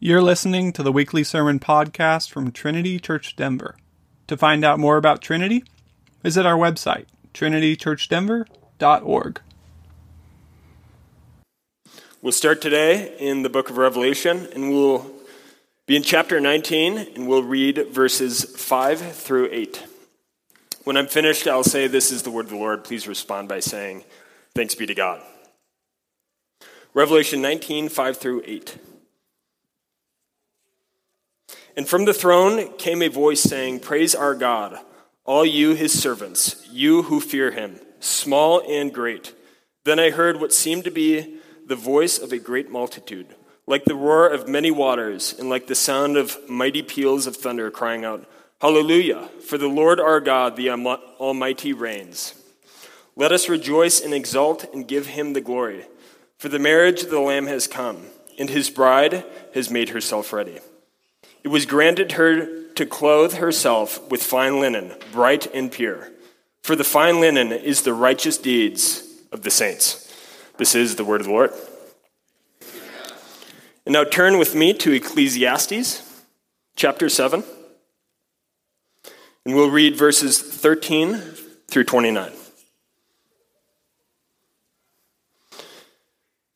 You're listening to the weekly sermon podcast from Trinity Church Denver. To find out more about Trinity, visit our website, trinitychurchdenver.org. We'll start today in the book of Revelation, and we'll be in chapter 19, and we'll read verses 5 through 8. When I'm finished, I'll say, This is the word of the Lord. Please respond by saying, Thanks be to God. Revelation 19, 5 through 8. And from the throne came a voice saying, Praise our God, all you his servants, you who fear him, small and great. Then I heard what seemed to be the voice of a great multitude, like the roar of many waters, and like the sound of mighty peals of thunder, crying out, Hallelujah! For the Lord our God, the Almighty, reigns. Let us rejoice and exult and give him the glory. For the marriage of the Lamb has come, and his bride has made herself ready. It was granted her to clothe herself with fine linen, bright and pure. For the fine linen is the righteous deeds of the saints. This is the word of the Lord. And now turn with me to Ecclesiastes chapter 7. And we'll read verses 13 through 29.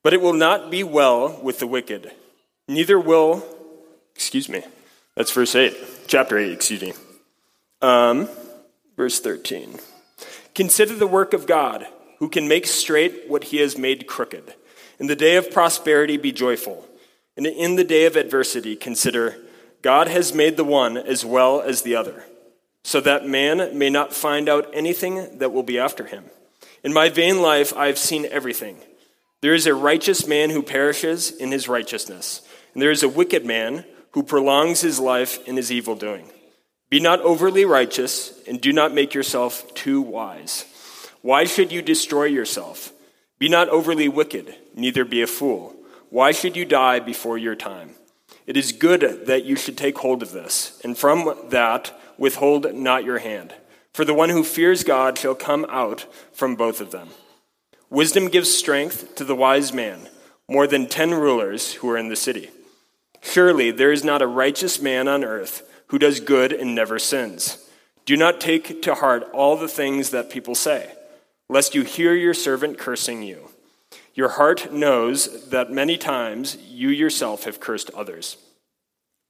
But it will not be well with the wicked, neither will, excuse me, that's verse 8, chapter 8, excuse me. Um, verse 13. Consider the work of God, who can make straight what he has made crooked. In the day of prosperity, be joyful. And in the day of adversity, consider God has made the one as well as the other, so that man may not find out anything that will be after him. In my vain life, I have seen everything. There is a righteous man who perishes in his righteousness, and there is a wicked man who prolongs his life in his evil doing. Be not overly righteous, and do not make yourself too wise. Why should you destroy yourself? Be not overly wicked, neither be a fool. Why should you die before your time? It is good that you should take hold of this, and from that withhold not your hand. For the one who fears God shall come out from both of them. Wisdom gives strength to the wise man, more than ten rulers who are in the city. Surely there is not a righteous man on earth who does good and never sins. Do not take to heart all the things that people say, lest you hear your servant cursing you. Your heart knows that many times you yourself have cursed others.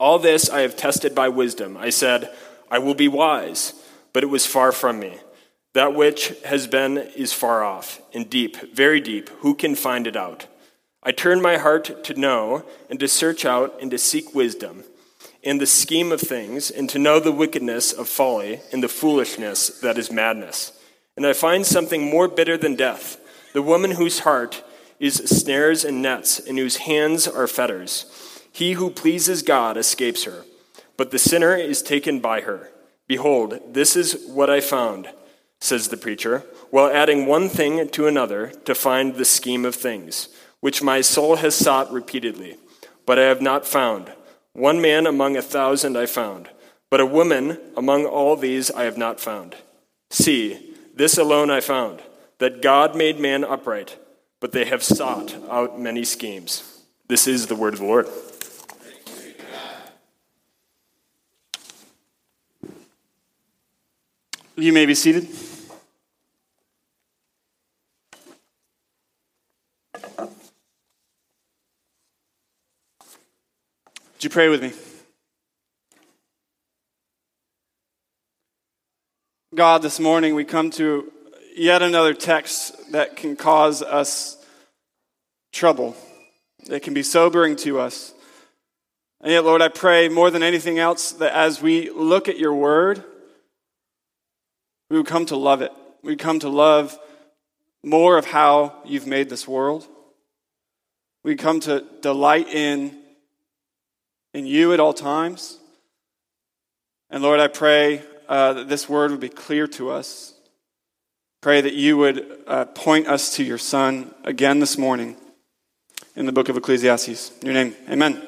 All this I have tested by wisdom. I said, I will be wise, but it was far from me. That which has been is far off and deep, very deep. Who can find it out? I turn my heart to know and to search out and to seek wisdom in the scheme of things and to know the wickedness of folly and the foolishness that is madness. And I find something more bitter than death the woman whose heart is snares and nets and whose hands are fetters. He who pleases God escapes her, but the sinner is taken by her. Behold, this is what I found, says the preacher, while adding one thing to another to find the scheme of things which my soul has sought repeatedly, but I have not found. One man among a thousand I found, but a woman among all these I have not found. See, this alone I found, that God made man upright, but they have sought out many schemes. This is the word of the Lord. You may be seated. Pray with me? God, this morning we come to yet another text that can cause us trouble, that can be sobering to us. And yet, Lord, I pray more than anything else that as we look at your word, we would come to love it. We'd come to love more of how you've made this world. We come to delight in in you at all times. And Lord, I pray uh, that this word would be clear to us. Pray that you would uh, point us to your Son again this morning in the book of Ecclesiastes. In your name, amen.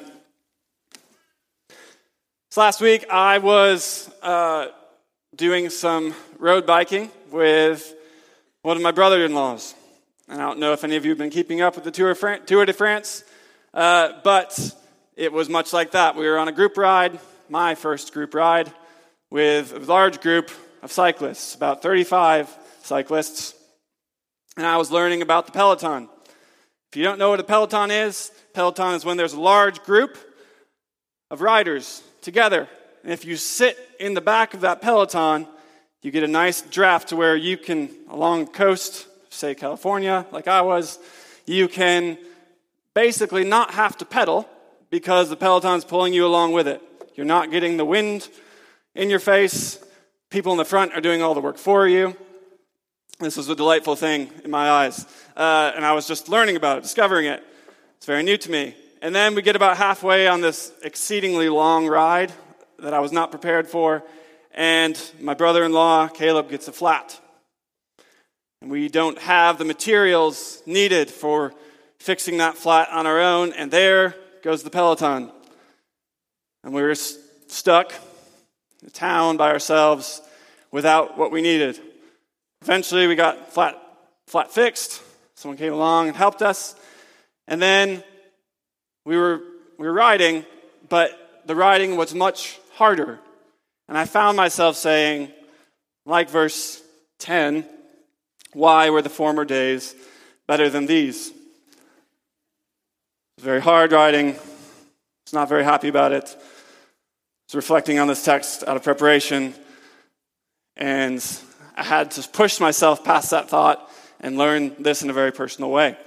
So last week I was uh, doing some road biking with one of my brother in laws. And I don't know if any of you have been keeping up with the Tour, Tour de France, uh, but it was much like that. We were on a group ride, my first group ride, with a large group of cyclists, about 35 cyclists, and I was learning about the Peloton. If you don't know what a Peloton is, Peloton is when there's a large group of riders together. And if you sit in the back of that Peloton, you get a nice draft to where you can, along the coast, say California, like I was, you can basically not have to pedal because the Peloton's pulling you along with it. You're not getting the wind in your face. People in the front are doing all the work for you. This was a delightful thing in my eyes. Uh, and I was just learning about it, discovering it. It's very new to me. And then we get about halfway on this exceedingly long ride that I was not prepared for. And my brother in law, Caleb, gets a flat. And we don't have the materials needed for fixing that flat on our own. And there goes the Peloton. And we were stuck in a town by ourselves without what we needed. Eventually, we got flat, flat fixed. Someone came along and helped us. And then we were, we were riding, but the riding was much harder. And I found myself saying, like verse 10, why were the former days better than these? It's very hard riding. It's not very happy about it. I was reflecting on this text out of preparation, and I had to push myself past that thought and learn this in a very personal way.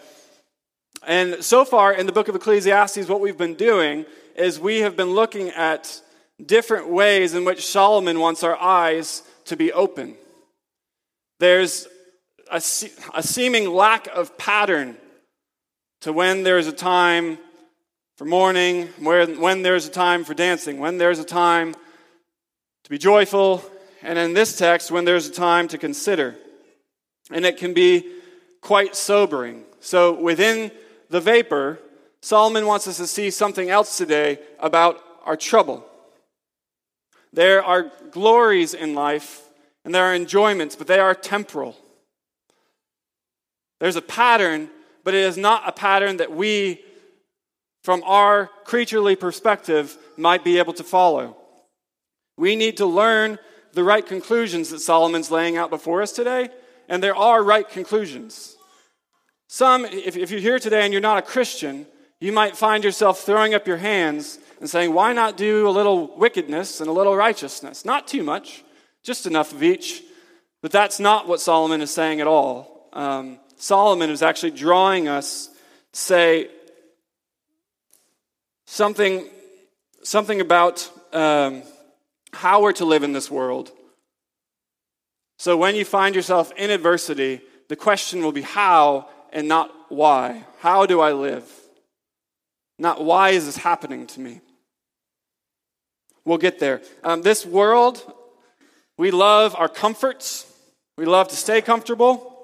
And so far in the book of Ecclesiastes, what we've been doing is we have been looking at different ways in which Solomon wants our eyes to be open. There's a, a seeming lack of pattern to when there's a time for mourning, when there's a time for dancing, when there's a time to be joyful, and in this text, when there's a time to consider. And it can be quite sobering. So within the vapor, Solomon wants us to see something else today about our trouble. There are glories in life and there are enjoyments, but they are temporal. There's a pattern, but it is not a pattern that we, from our creaturely perspective, might be able to follow. We need to learn the right conclusions that Solomon's laying out before us today, and there are right conclusions. Some, if, if you're here today and you're not a Christian, you might find yourself throwing up your hands and saying, Why not do a little wickedness and a little righteousness? Not too much, just enough of each. But that's not what Solomon is saying at all. Um, Solomon is actually drawing us say something, something about um, how we're to live in this world. So when you find yourself in adversity, the question will be how and not why. How do I live? Not why is this happening to me? We'll get there. Um, this world, we love our comforts. We love to stay comfortable.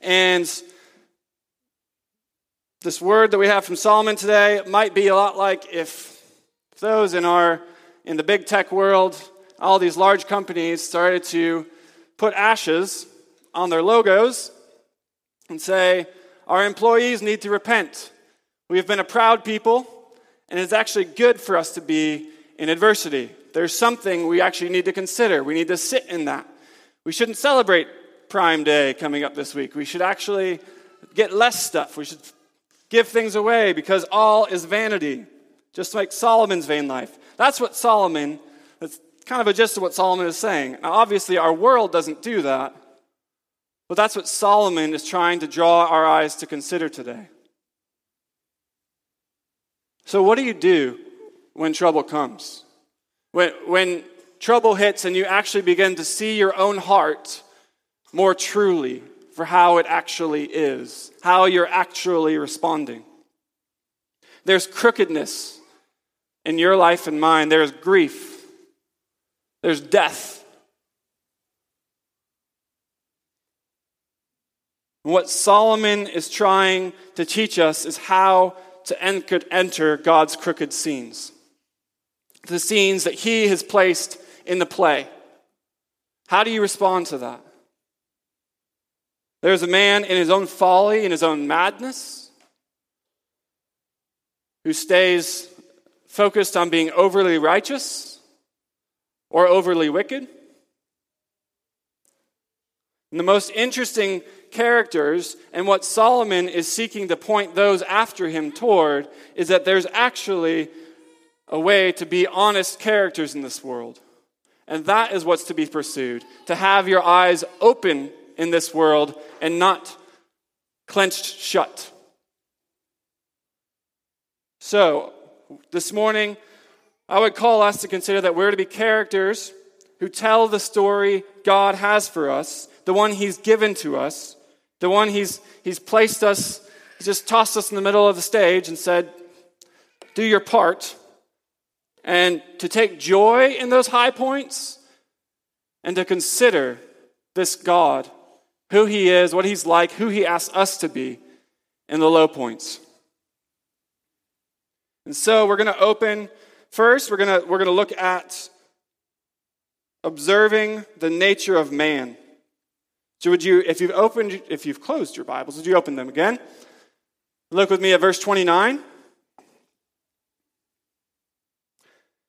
And this word that we have from Solomon today might be a lot like if those in our in the big tech world, all these large companies started to put ashes on their logos and say, Our employees need to repent. We have been a proud people, and it's actually good for us to be in adversity. There's something we actually need to consider. We need to sit in that. We shouldn't celebrate Prime Day coming up this week. We should actually get less stuff. We should give things away because all is vanity, just like Solomon's vain life. That's what Solomon, that's kind of a gist of what Solomon is saying. Now, obviously, our world doesn't do that, but that's what Solomon is trying to draw our eyes to consider today. So, what do you do when trouble comes? When, when trouble hits and you actually begin to see your own heart more truly for how it actually is, how you're actually responding. There's crookedness in your life and mine, there's grief, there's death. What Solomon is trying to teach us is how to enter God's crooked scenes, the scenes that He has placed in the play. How do you respond to that? There's a man in his own folly, in his own madness, who stays focused on being overly righteous or overly wicked. And the most interesting characters and what Solomon is seeking to point those after him toward is that there's actually a way to be honest characters in this world. And that is what's to be pursued to have your eyes open in this world and not clenched shut. So, this morning, I would call us to consider that we're to be characters who tell the story God has for us, the one He's given to us, the one He's, he's placed us, He's just tossed us in the middle of the stage and said, Do your part. And to take joy in those high points and to consider this God, who He is, what He's like, who He asks us to be in the low points. And so we're going to open first, we're going to, we're going to look at observing the nature of man. So would you, if you've opened, if you've closed your Bibles, would you open them again? Look with me at verse 29.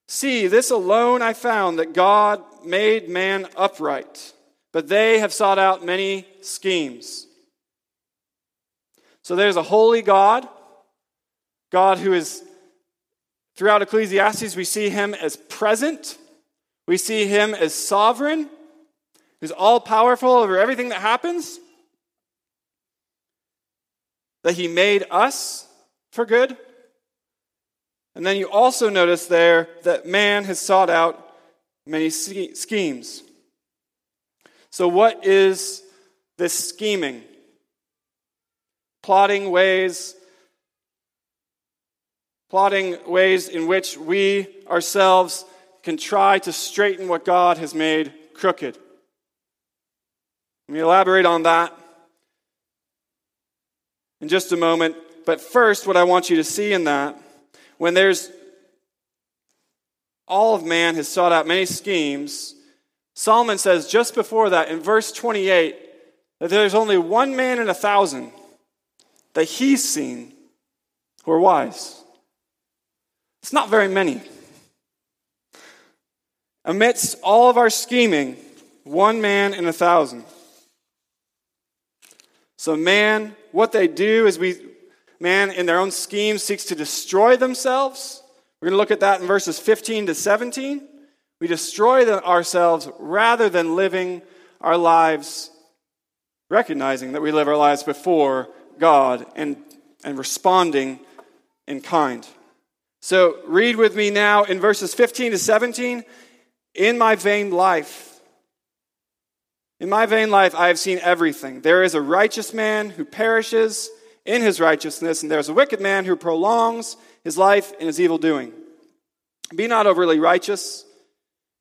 See, this alone I found that God made man upright, but they have sought out many schemes. So there's a holy God, God who is Throughout Ecclesiastes, we see him as present, we see him as sovereign, who's all powerful over everything that happens, that he made us for good. And then you also notice there that man has sought out many schemes. So, what is this scheming? Plotting ways plotting ways in which we ourselves can try to straighten what God has made crooked. Let me elaborate on that in just a moment. But first, what I want you to see in that, when there's all of man has sought out many schemes, Solomon says just before that in verse 28 that there's only one man in a thousand that he's seen who are wise. It's not very many. Amidst all of our scheming, one man in a thousand. So, man, what they do is we, man, in their own scheme, seeks to destroy themselves. We're going to look at that in verses 15 to 17. We destroy ourselves rather than living our lives, recognizing that we live our lives before God and, and responding in kind. So read with me now in verses 15 to 17. In my vain life, in my vain life, I have seen everything. There is a righteous man who perishes in his righteousness, and there is a wicked man who prolongs his life in his evil doing. Be not overly righteous,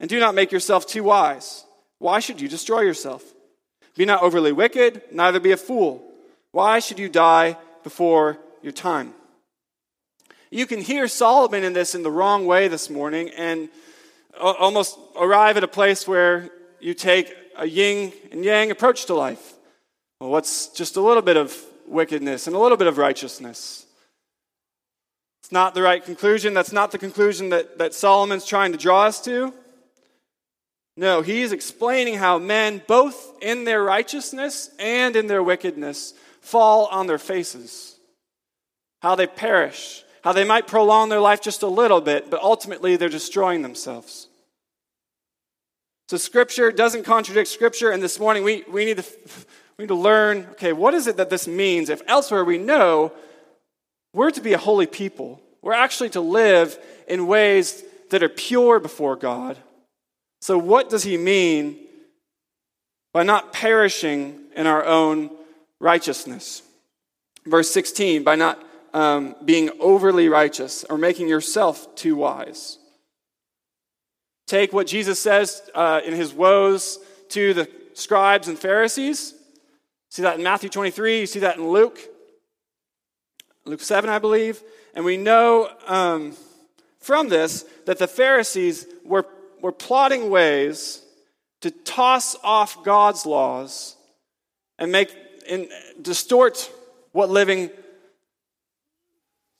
and do not make yourself too wise. Why should you destroy yourself? Be not overly wicked, neither be a fool. Why should you die before your time? You can hear Solomon in this in the wrong way this morning and almost arrive at a place where you take a yin and yang approach to life. Well, what's just a little bit of wickedness and a little bit of righteousness? It's not the right conclusion. That's not the conclusion that, that Solomon's trying to draw us to. No, he's explaining how men, both in their righteousness and in their wickedness, fall on their faces, how they perish, how they might prolong their life just a little bit, but ultimately they're destroying themselves. So Scripture doesn't contradict Scripture, and this morning we, we, need to, we need to learn okay, what is it that this means? If elsewhere we know we're to be a holy people, we're actually to live in ways that are pure before God. So, what does he mean by not perishing in our own righteousness? Verse 16, by not um, being overly righteous or making yourself too wise. Take what Jesus says uh, in his woes to the scribes and Pharisees. See that in Matthew 23, you see that in Luke, Luke 7, I believe. And we know um, from this that the Pharisees were, were plotting ways to toss off God's laws and make and distort what living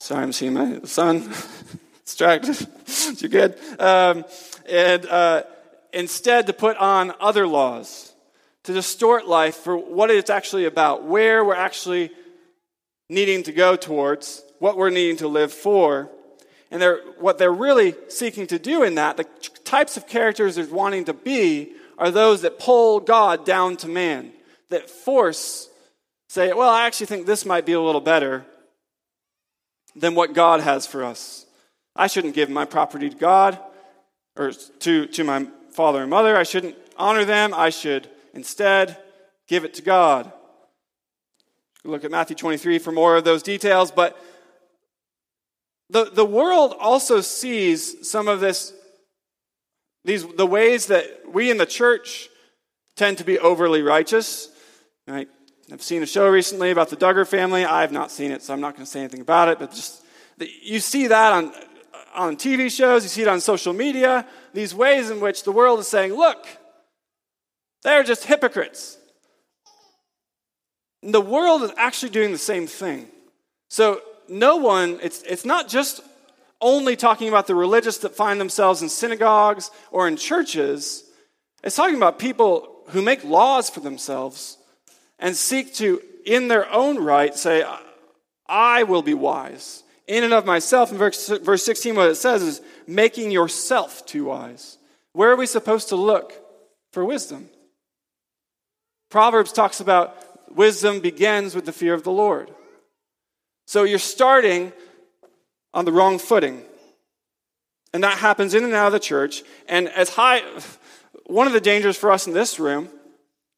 Sorry, I'm seeing my son. distracted. You're good. Um, and uh, instead, to put on other laws, to distort life for what it's actually about, where we're actually needing to go towards, what we're needing to live for. And they're, what they're really seeking to do in that, the types of characters they're wanting to be, are those that pull God down to man, that force, say, well, I actually think this might be a little better than what God has for us. I shouldn't give my property to God or to, to my father and mother. I shouldn't honor them. I should instead give it to God. Look at Matthew 23 for more of those details, but the, the world also sees some of this, these, the ways that we in the church tend to be overly righteous. Right? I've seen a show recently about the Duggar family. I have not seen it, so I'm not going to say anything about it, but just you see that on, on TV shows, you see it on social media, these ways in which the world is saying, look, they're just hypocrites. And the world is actually doing the same thing. So no one, it's, it's not just only talking about the religious that find themselves in synagogues or in churches. It's talking about people who make laws for themselves and seek to, in their own right, say, I will be wise. In and of myself, in verse, verse 16, what it says is making yourself too wise. Where are we supposed to look for wisdom? Proverbs talks about wisdom begins with the fear of the Lord. So you're starting on the wrong footing. And that happens in and out of the church. And as high, one of the dangers for us in this room,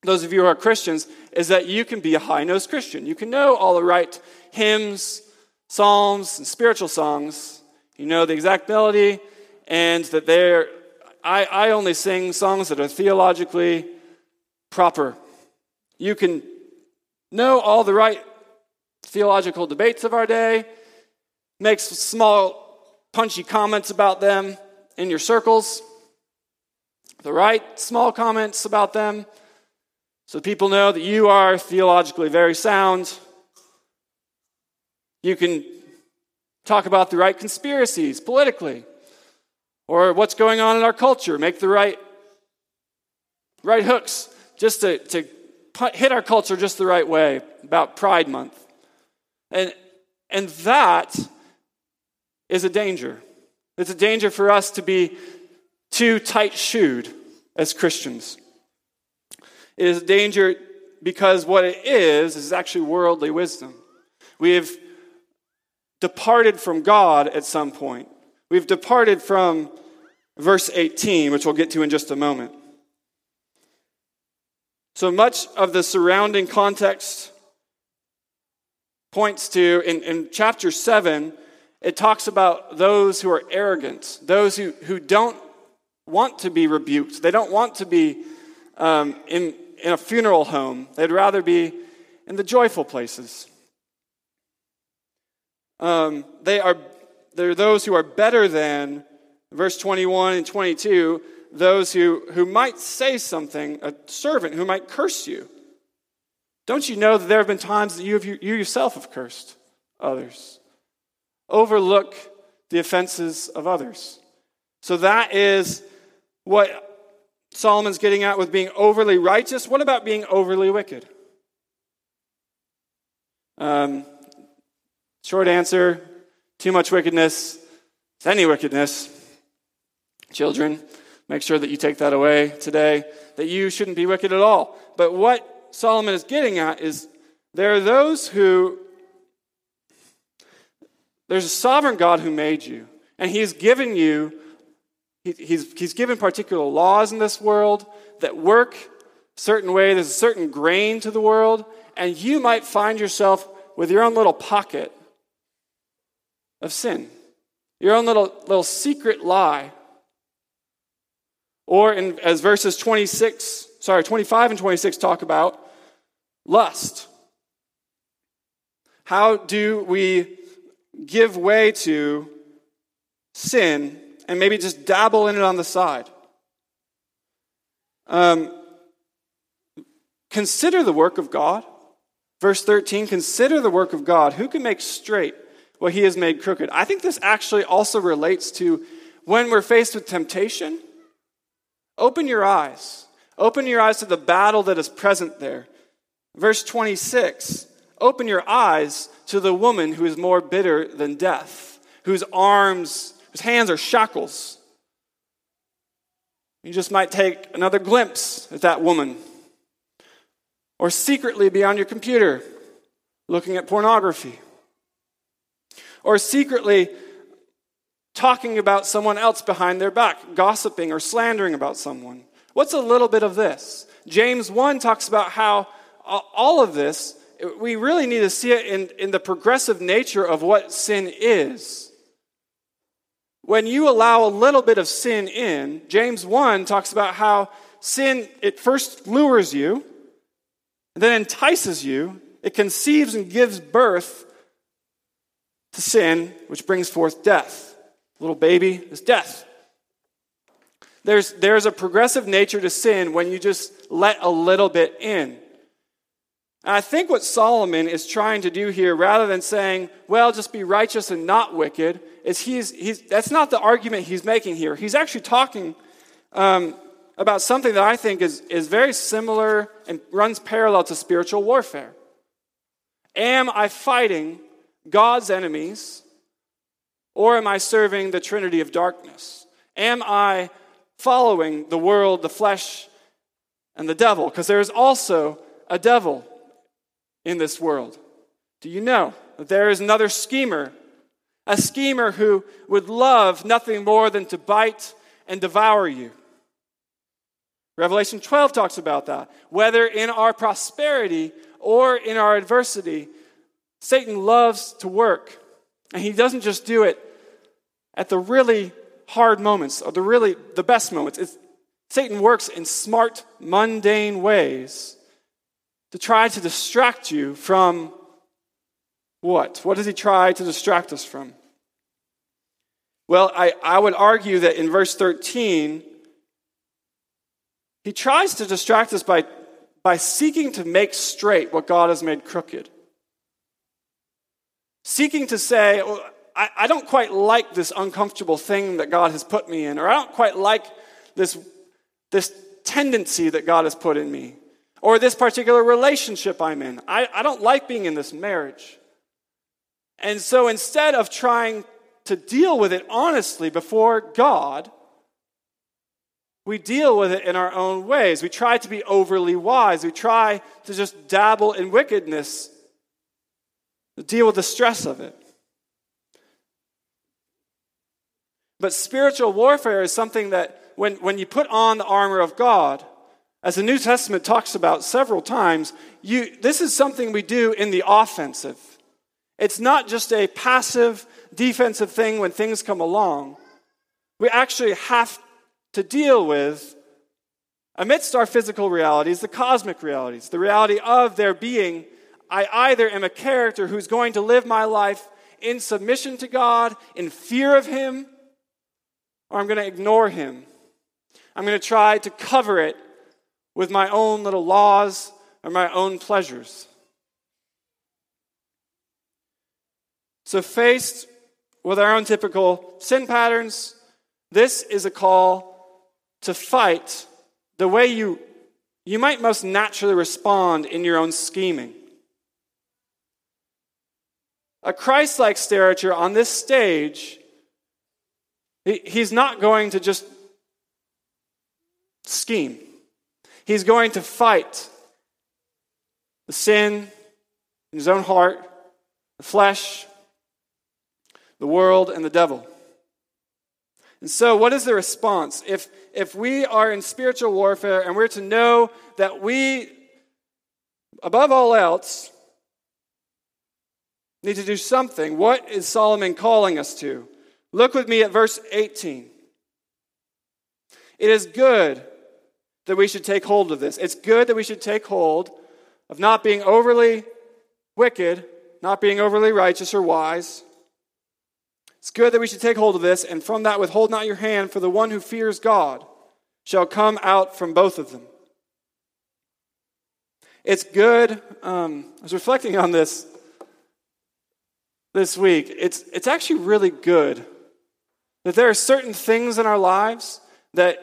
those of you who are Christians, is that you can be a high nosed Christian. You can know all the right hymns, psalms, and spiritual songs. You know the exact melody, and that they're, I, I only sing songs that are theologically proper. You can know all the right theological debates of our day, make small, punchy comments about them in your circles, the right small comments about them, so people know that you are theologically very sound. You can talk about the right conspiracies politically or what's going on in our culture, make the right, right hooks just to, to hit our culture just the right way about Pride Month. And, and that is a danger. It's a danger for us to be too tight shoed as Christians. It is a danger because what it is is actually worldly wisdom. We have departed from God at some point. We've departed from verse 18, which we'll get to in just a moment. So much of the surrounding context points to, in, in chapter 7, it talks about those who are arrogant, those who, who don't want to be rebuked, they don't want to be um, in, in a funeral home, they'd rather be in the joyful places. Um, they are they're those who are better than verse 21 and 22 those who, who might say something, a servant who might curse you. Don't you know that there have been times that you, have, you yourself have cursed others? Overlook the offenses of others. So that is what Solomon's getting at with being overly righteous. What about being overly wicked? Um, short answer too much wickedness any wickedness. Children, make sure that you take that away today, that you shouldn't be wicked at all. But what Solomon is getting at is there are those who, there's a sovereign God who made you, and He's given you he's, he's given particular laws in this world that work certain way. There's a certain grain to the world, and you might find yourself with your own little pocket of sin, your own little, little secret lie. Or in, as verses 26, sorry, 25 and 26 talk about lust. How do we give way to sin and maybe just dabble in it on the side. Um, consider the work of God. Verse 13 Consider the work of God. Who can make straight what he has made crooked. I think this actually also relates to when we're faced with temptation. Open your eyes. Open your eyes to the battle that is present there. Verse 26 Open your eyes to the woman who is more bitter than death, whose arms, whose hands are shackles. You just might take another glimpse at that woman. Or secretly be on your computer looking at pornography. Or secretly talking about someone else behind their back, gossiping or slandering about someone. What's a little bit of this? James 1 talks about how all of this, we really need to see it in, in the progressive nature of what sin is. When you allow a little bit of sin in, James 1 talks about how sin, it first lures you, then entices you, it conceives and gives birth to sin, which brings forth death. Little baby is death. There's, there's a progressive nature to sin when you just let a little bit in. And I think what Solomon is trying to do here, rather than saying, well, just be righteous and not wicked, is he's, he's, that's not the argument he's making here. He's actually talking um, about something that I think is, is very similar and runs parallel to spiritual warfare. Am I fighting God's enemies or am I serving the trinity of darkness? Am I following the world, the flesh, and the devil? Because there is also a devil in this world. Do you know that there is another schemer? A schemer who would love nothing more than to bite and devour you. Revelation 12 talks about that. Whether in our prosperity or in our adversity, Satan loves to work. And he doesn't just do it at the really hard moments or the really the best moments. It's, Satan works in smart, mundane ways to try to distract you from what? What does he try to distract us from? Well, I, I would argue that in verse 13, he tries to distract us by, by seeking to make straight what God has made crooked. Seeking to say, well, I, I don't quite like this uncomfortable thing that God has put me in, or I don't quite like this, this tendency that God has put in me or this particular relationship I'm in. I, I don't like being in this marriage. And so instead of trying to deal with it honestly before God, we deal with it in our own ways. We try to be overly wise. We try to just dabble in wickedness, deal with the stress of it. But spiritual warfare is something that when, when you put on the armor of God, as the New Testament talks about several times, you, this is something we do in the offensive. It's not just a passive defensive thing when things come along. We actually have to deal with, amidst our physical realities, the cosmic realities, the reality of there being, I either am a character who's going to live my life in submission to God, in fear of Him, or I'm going to ignore Him. I'm going to try to cover it with my own little laws or my own pleasures. So, faced with our own typical sin patterns, this is a call to fight the way you, you might most naturally respond in your own scheming. A Christ like stature on this stage, he's not going to just scheme. He's going to fight the sin in his own heart, the flesh, the world, and the devil. And so, what is the response? If, if we are in spiritual warfare and we're to know that we, above all else, need to do something, what is Solomon calling us to? Look with me at verse 18. It is good that we should take hold of this. It's good that we should take hold of not being overly wicked, not being overly righteous or wise. It's good that we should take hold of this, and from that withhold not your hand, for the one who fears God shall come out from both of them. It's good. Um, I was reflecting on this this week, it's, it's actually really good that there are certain things in our lives that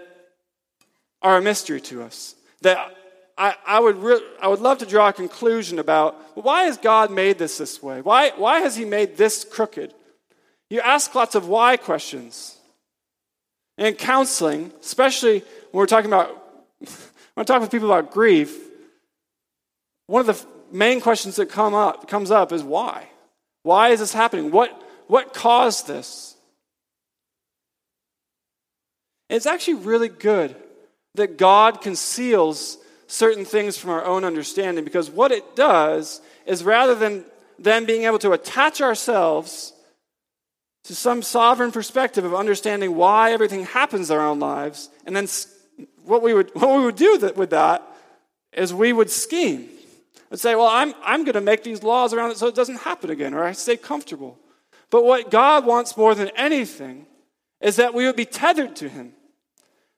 are a mystery to us. That I, I, would, re- I would love to draw a conclusion about why has God made this this way? Why, why has He made this crooked? You ask lots of why questions. In counseling, especially when we're talking about when I talk with people about grief, one of the main questions that come up comes up is why? Why is this happening? What, what caused this? It's actually really good that God conceals certain things from our own understanding because what it does is rather than then being able to attach ourselves to some sovereign perspective of understanding why everything happens in our own lives, and then what we would, what we would do with that is we would scheme and say, well, I'm, I'm going to make these laws around it so it doesn't happen again, or I stay comfortable. But what God wants more than anything is that we would be tethered to Him,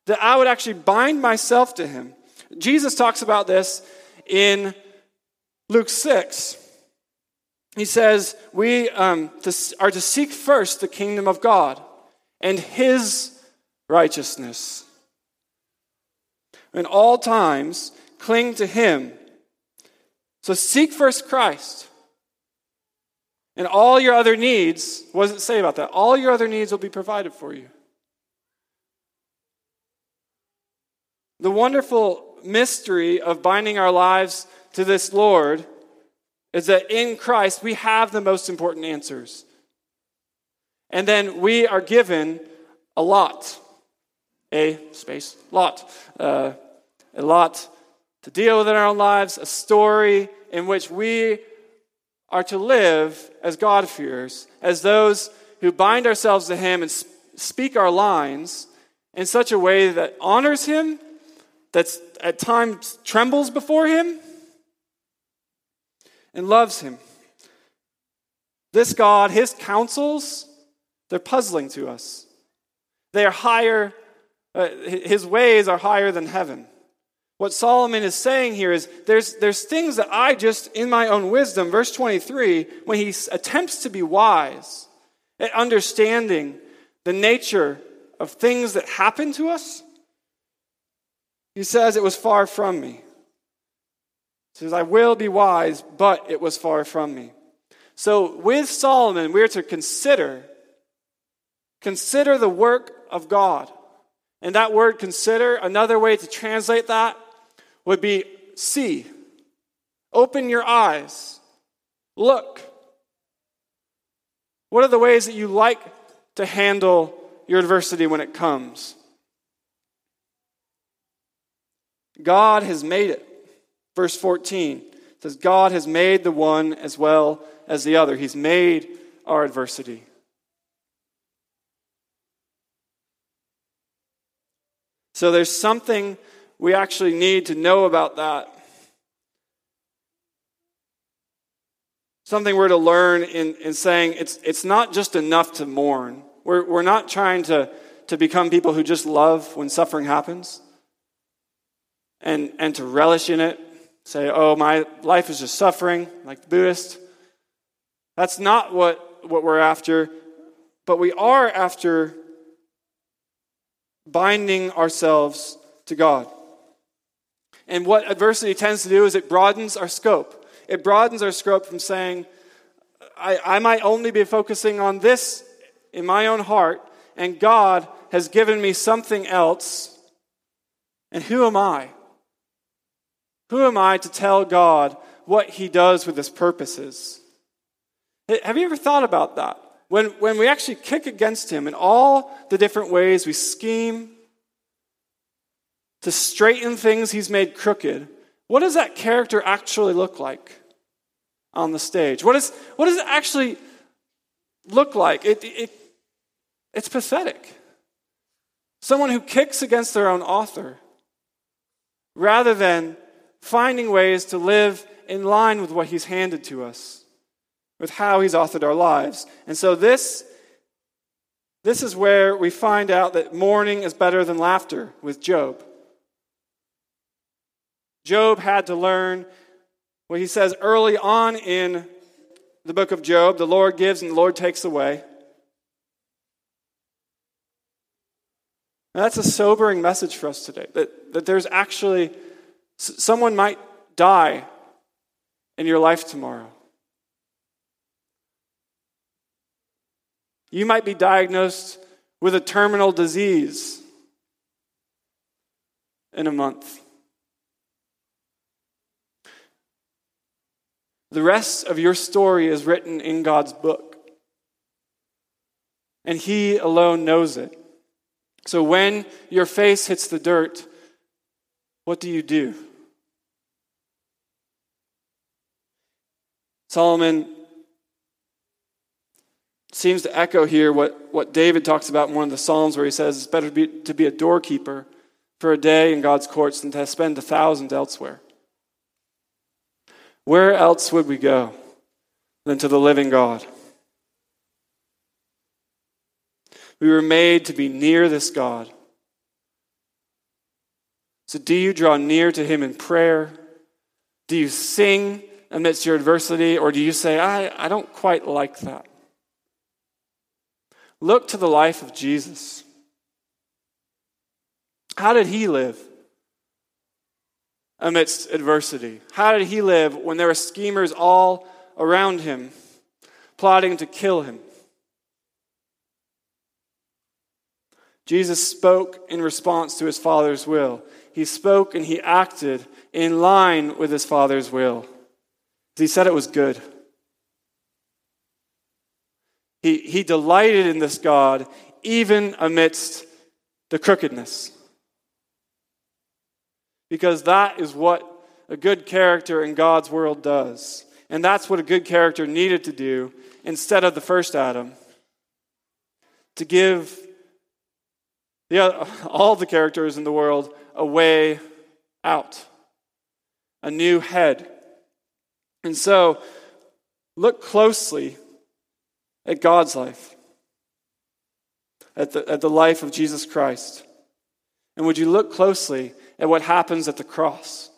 that I would actually bind myself to Him. Jesus talks about this in Luke 6. He says, We um, are to seek first the kingdom of God and His righteousness. In all times, cling to Him so seek first Christ. And all your other needs, what does it say about that? All your other needs will be provided for you. The wonderful mystery of binding our lives to this Lord is that in Christ we have the most important answers. And then we are given a lot. A space, lot. Uh, a lot to deal with in our own lives, a story in which we are to live as God-fearers, as those who bind ourselves to Him and speak our lines in such a way that honors Him, that at times trembles before Him, and loves Him. This God, His counsels, they're puzzling to us. They are higher, uh, His ways are higher than heaven. What Solomon is saying here is there's, there's things that I just, in my own wisdom, verse 23, when he attempts to be wise at understanding the nature of things that happen to us, he says, It was far from me. He says, I will be wise, but it was far from me. So with Solomon, we're to consider, consider the work of God. And that word consider, another way to translate that would be see, open your eyes, look. What are the ways that you like to handle your adversity when it comes? God has made it. Verse 14 says, God has made the one as well as the other. He's made our adversity. So there's something we actually need to know about that. Something we're to learn in, in saying it's, it's not just enough to mourn. We're, we're not trying to, to become people who just love when suffering happens and, and to relish in it. Say, oh, my life is just suffering, like the Buddhist. That's not what, what we're after, but we are after binding ourselves to God. And what adversity tends to do is it broadens our scope. It broadens our scope from saying, I, I might only be focusing on this in my own heart, and God has given me something else. And who am I? Who am I to tell God what He does with His purposes? Have you ever thought about that? When, when we actually kick against Him in all the different ways we scheme, to straighten things he's made crooked, what does that character actually look like on the stage? What, is, what does it actually look like? It, it, it's pathetic. Someone who kicks against their own author rather than finding ways to live in line with what he's handed to us, with how he's authored our lives. And so this this is where we find out that mourning is better than laughter with Job. Job had to learn what he says early on in the book of Job, the Lord gives and the Lord takes away. That's a sobering message for us today that, that there's actually someone might die in your life tomorrow. You might be diagnosed with a terminal disease in a month. The rest of your story is written in God's book, and He alone knows it. So when your face hits the dirt, what do you do? Solomon seems to echo here what, what David talks about in one of the Psalms, where he says it's better to be, to be a doorkeeper for a day in God's courts than to spend a thousand elsewhere. Where else would we go than to the living God? We were made to be near this God. So, do you draw near to Him in prayer? Do you sing amidst your adversity? Or do you say, I, I don't quite like that? Look to the life of Jesus. How did He live? amidst adversity? How did he live when there were schemers all around him plotting to kill him? Jesus spoke in response to his Father's will. He spoke and he acted in line with his Father's will. He said it was good. He, he delighted in this God even amidst the crookedness because that is what a good character in God's world does. And that's what a good character needed to do instead of the first Adam to give the, all the characters in the world a way out, a new head. And so, look closely at God's life, at the, at the life of Jesus Christ. And would you look closely at what happens at the cross.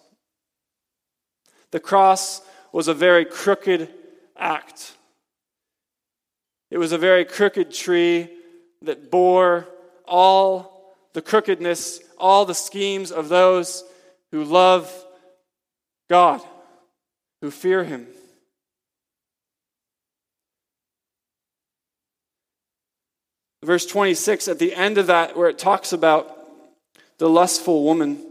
The cross was a very crooked act. It was a very crooked tree that bore all the crookedness, all the schemes of those who love God, who fear Him. Verse 26, at the end of that, where it talks about the lustful woman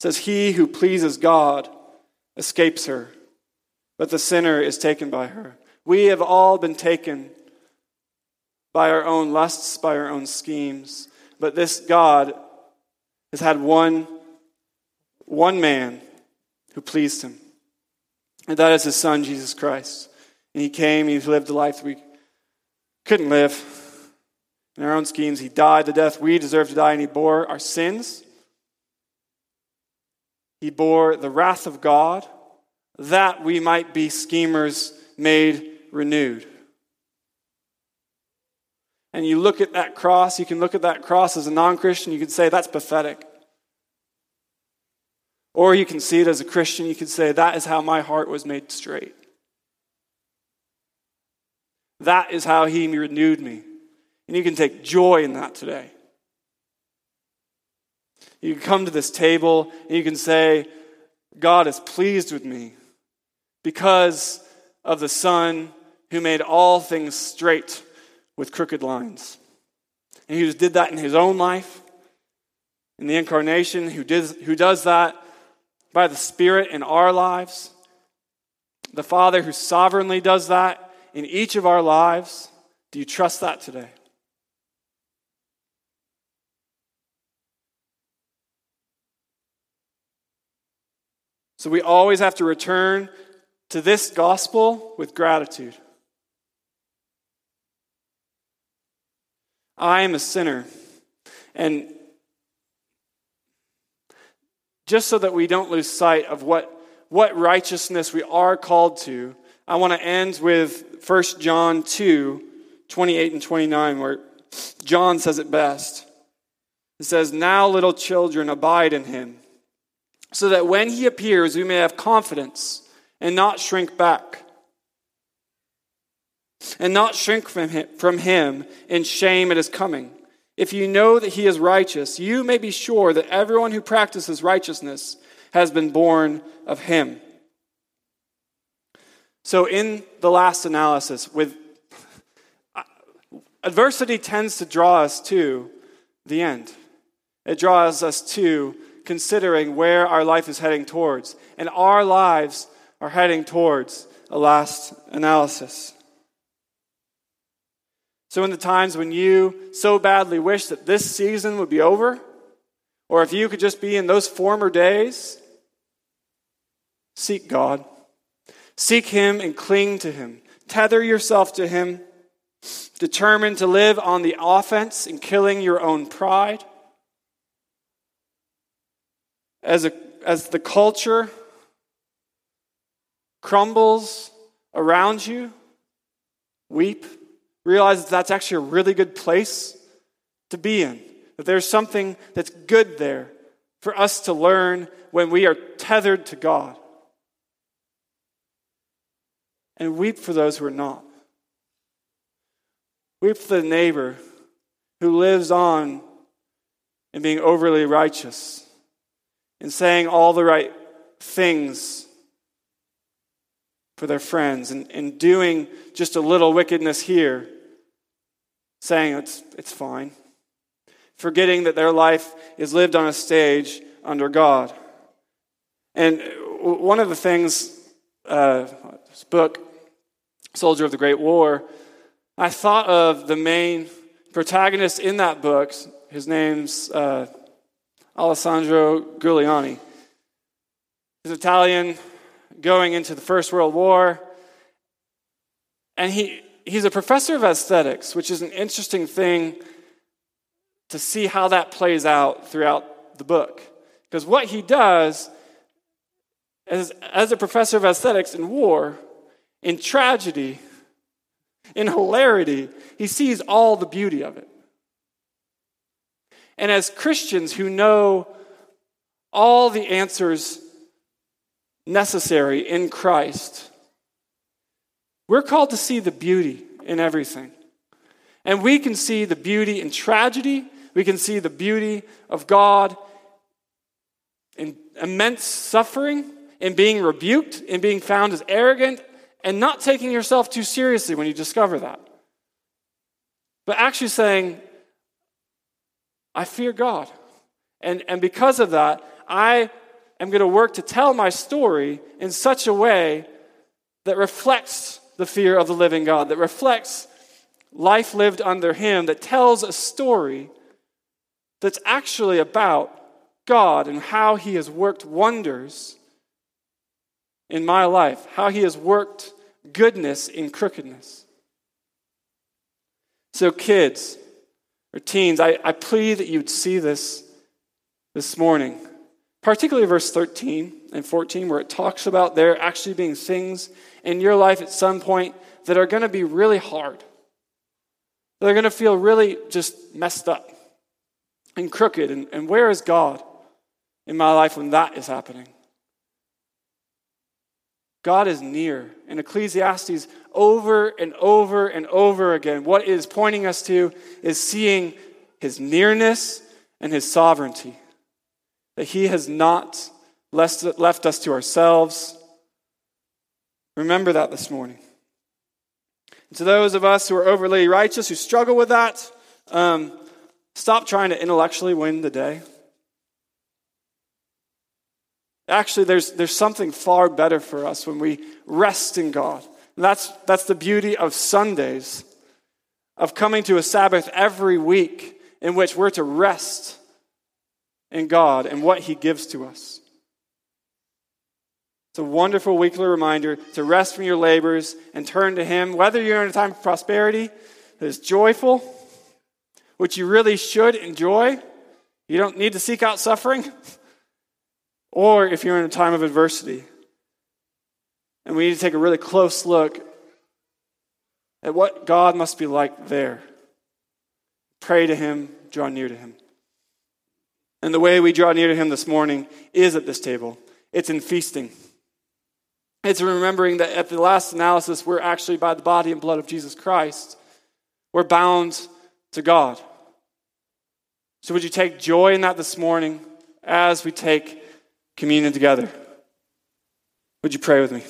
says, He who pleases God escapes her, but the sinner is taken by her. We have all been taken by our own lusts, by our own schemes, but this God has had one, one man who pleased him, and that is his son, Jesus Christ. And he came, he lived the life we couldn't live in our own schemes. He died the death we deserve to die, and he bore our sins. He bore the wrath of God that we might be schemers made renewed. And you look at that cross, you can look at that cross as a non Christian, you can say that's pathetic. Or you can see it as a Christian, you can say that is how my heart was made straight. That is how he renewed me. And you can take joy in that today. You can come to this table and you can say, God is pleased with me because of the Son who made all things straight with crooked lines. And he did that in his own life, in the incarnation, who, did, who does that by the Spirit in our lives. The Father who sovereignly does that in each of our lives. Do you trust that today? So we always have to return to this gospel with gratitude. I am a sinner. And just so that we don't lose sight of what, what righteousness we are called to, I want to end with 1 John 2 28 and 29, where John says it best. It says, Now, little children, abide in him so that when he appears, we may have confidence and not shrink back. And not shrink from him, from him in shame at his coming. If you know that he is righteous, you may be sure that everyone who practices righteousness has been born of him. So, in the last analysis, with adversity tends to draw us to the end. It draws us to considering where our life is heading towards. And our lives are heading towards a last analysis. So, in the times when you so badly wish that this season would be over, or if you could just be in those former days, seek God. Seek Him and cling to Him. Tether yourself to Him. Determined to live on the offense and killing your own pride. As, a, as the culture crumbles around you, weep. Realize that that's actually a really good place to be in. That there's something that's good there for us to learn when we are tethered to God. And weep for those who are not. Weep for the neighbor who lives on in being overly righteous and saying all the right things for their friends and, and doing just a little wickedness here, saying it's, it's fine, forgetting that their life is lived on a stage under God. And one of the things, uh, this book, Soldier of the Great War, I thought of the main protagonist in that book. His name's uh, Alessandro Giuliani. He's Italian, going into the First World War, and he, he's a professor of aesthetics, which is an interesting thing to see how that plays out throughout the book. Because what he does as, as a professor of aesthetics in war, in tragedy, in hilarity, he sees all the beauty of it. And as Christians who know all the answers necessary in Christ, we're called to see the beauty in everything. And we can see the beauty in tragedy, we can see the beauty of God in immense suffering, in being rebuked, in being found as arrogant and not taking yourself too seriously when you discover that. But actually saying, I fear God. And, and because of that, I am going to work to tell my story in such a way that reflects the fear of the living God, that reflects life lived under Him, that tells a story that's actually about God and how He has worked wonders in my life, how he has worked goodness in crookedness. So, kids or teens, I, I plead that you'd see this this morning, particularly verse 13 and 14, where it talks about there actually being things in your life at some point that are going to be really hard. They're going to feel really just messed up and crooked. And, and where is God in my life when that is happening? God is near. In Ecclesiastes, over and over and over again, what it is pointing us to is seeing his nearness and his sovereignty. That he has not left us to ourselves. Remember that this morning. And to those of us who are overly righteous, who struggle with that, um, stop trying to intellectually win the day. Actually, there's, there's something far better for us when we rest in God. And that's, that's the beauty of Sundays, of coming to a Sabbath every week in which we're to rest in God and what He gives to us. It's a wonderful weekly reminder to rest from your labors and turn to Him, whether you're in a time of prosperity that is joyful, which you really should enjoy. You don't need to seek out suffering. or if you're in a time of adversity. And we need to take a really close look at what God must be like there. Pray to Him, draw near to Him. And the way we draw near to Him this morning is at this table it's in feasting. It's remembering that at the last analysis, we're actually by the body and blood of Jesus Christ. We're bound to God. So, would you take joy in that this morning as we take communion together? Would you pray with me?